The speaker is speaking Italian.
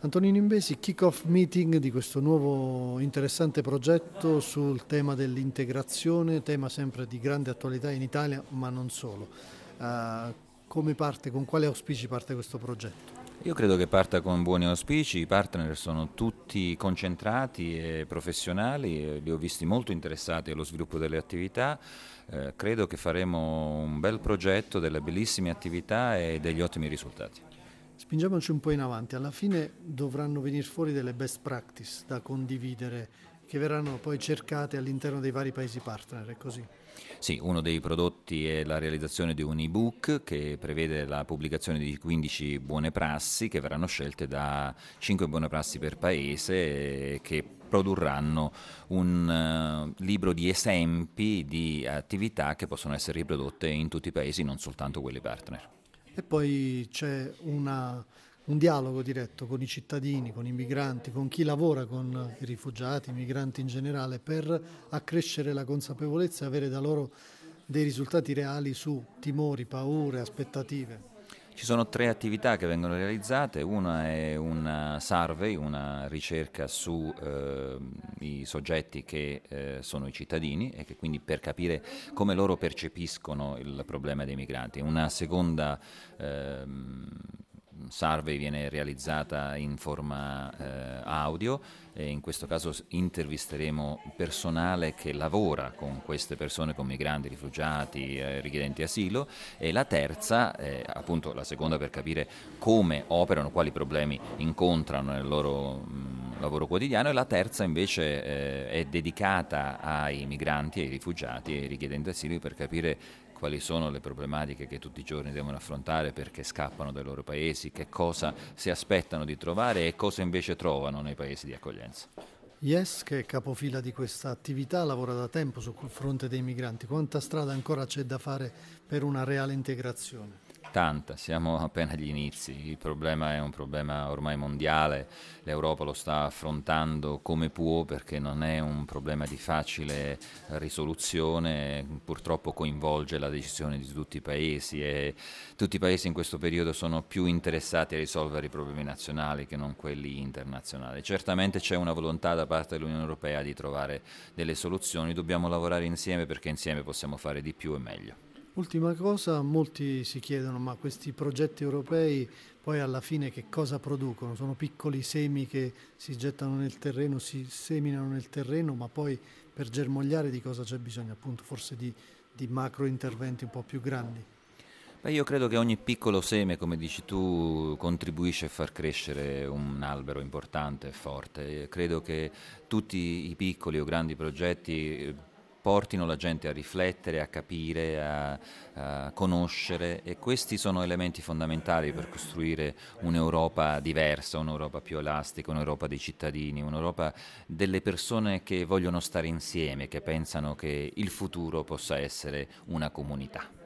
Antonino Imbesi, kick-off meeting di questo nuovo interessante progetto sul tema dell'integrazione, tema sempre di grande attualità in Italia, ma non solo. Uh, come parte, con quali auspici parte questo progetto? Io credo che parta con buoni auspici, i partner sono tutti concentrati e professionali, li ho visti molto interessati allo sviluppo delle attività, eh, credo che faremo un bel progetto, delle bellissime attività e degli ottimi risultati. Spingiamoci un po' in avanti, alla fine dovranno venire fuori delle best practice da condividere che verranno poi cercate all'interno dei vari paesi partner, è così? Sì, uno dei prodotti è la realizzazione di un ebook che prevede la pubblicazione di 15 buone prassi che verranno scelte da 5 buone prassi per paese che produrranno un uh, libro di esempi di attività che possono essere riprodotte in tutti i paesi, non soltanto quelli partner. E poi c'è una, un dialogo diretto con i cittadini, con i migranti, con chi lavora con i rifugiati, i migranti in generale, per accrescere la consapevolezza e avere da loro dei risultati reali su timori, paure, aspettative. Ci sono tre attività che vengono realizzate, una è una survey, una ricerca sui eh, soggetti che eh, sono i cittadini e che quindi per capire come loro percepiscono il problema dei migranti. Una seconda eh, survey viene realizzata in forma eh, audio e in questo caso intervisteremo personale che lavora con queste persone, con migranti, rifugiati, eh, richiedenti asilo e la terza, eh, appunto la seconda per capire come operano, quali problemi incontrano nel loro mh, lavoro quotidiano e la terza invece eh, è dedicata ai migranti, ai rifugiati e ai richiedenti asilo per capire quali sono le problematiche che tutti i giorni devono affrontare perché scappano dai loro paesi, che cosa si aspettano di trovare e cosa invece trovano nei paesi di accoglienza. Yes, che è capofila di questa attività, lavora da tempo sul fronte dei migranti. Quanta strada ancora c'è da fare per una reale integrazione? Tanta, siamo appena agli inizi, il problema è un problema ormai mondiale, l'Europa lo sta affrontando come può perché non è un problema di facile risoluzione, purtroppo coinvolge la decisione di tutti i paesi e tutti i paesi in questo periodo sono più interessati a risolvere i problemi nazionali che non quelli internazionali. Certamente c'è una volontà da parte dell'Unione Europea di trovare delle soluzioni, dobbiamo lavorare insieme perché insieme possiamo fare di più e meglio. Ultima cosa, molti si chiedono ma questi progetti europei poi alla fine che cosa producono? Sono piccoli semi che si gettano nel terreno, si seminano nel terreno, ma poi per germogliare di cosa c'è bisogno? Appunto forse di, di macro interventi un po' più grandi. Beh, io credo che ogni piccolo seme, come dici tu, contribuisce a far crescere un albero importante e forte. Credo che tutti i piccoli o grandi progetti portino la gente a riflettere, a capire, a, a, conoscere e questi sono elementi fondamentali per costruire un'Europa diversa, un'Europa più elastica, un'Europa dei cittadini, un'Europa delle persone che vogliono stare insieme, che pensano che il futuro possa essere una comunità.